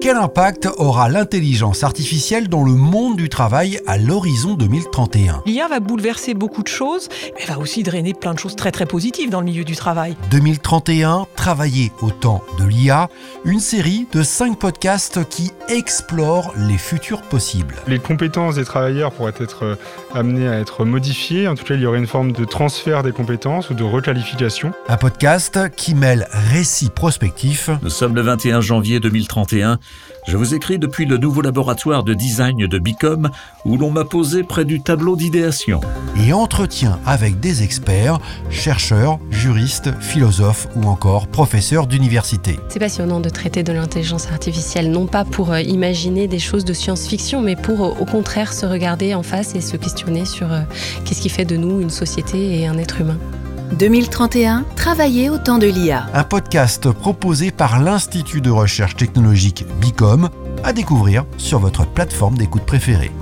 Quel impact aura l'intelligence artificielle dans le monde du travail à l'horizon 2031 L'IA va bouleverser beaucoup de choses, mais elle va aussi drainer plein de choses très très positives dans le milieu du travail. 2031, travailler au temps de l'IA, une série de 5 podcasts qui explorent les futurs possibles. Les compétences des travailleurs pourraient être euh, amenées à être modifiées. En tout cas, il y aurait une forme de transfert des compétences ou de requalification. Un podcast qui mêle récits prospectifs. Nous sommes le 21 janvier 2031. Je vous écris depuis le nouveau laboratoire de design de Bicom où l'on m'a posé près du tableau d'idéation. Et entretien avec des experts, chercheurs, juristes, philosophes ou encore professeurs d'université. C'est passionnant de traiter de l'intelligence artificielle, non pas pour euh, imaginer des choses de science-fiction, mais pour euh, au contraire se regarder en face et se questionner sur euh, qu'est-ce qui fait de nous une société et un être humain. 2031, travailler au temps de l'IA. Un podcast proposé par l'Institut de recherche technologique Bicom à découvrir sur votre plateforme d'écoute préférée.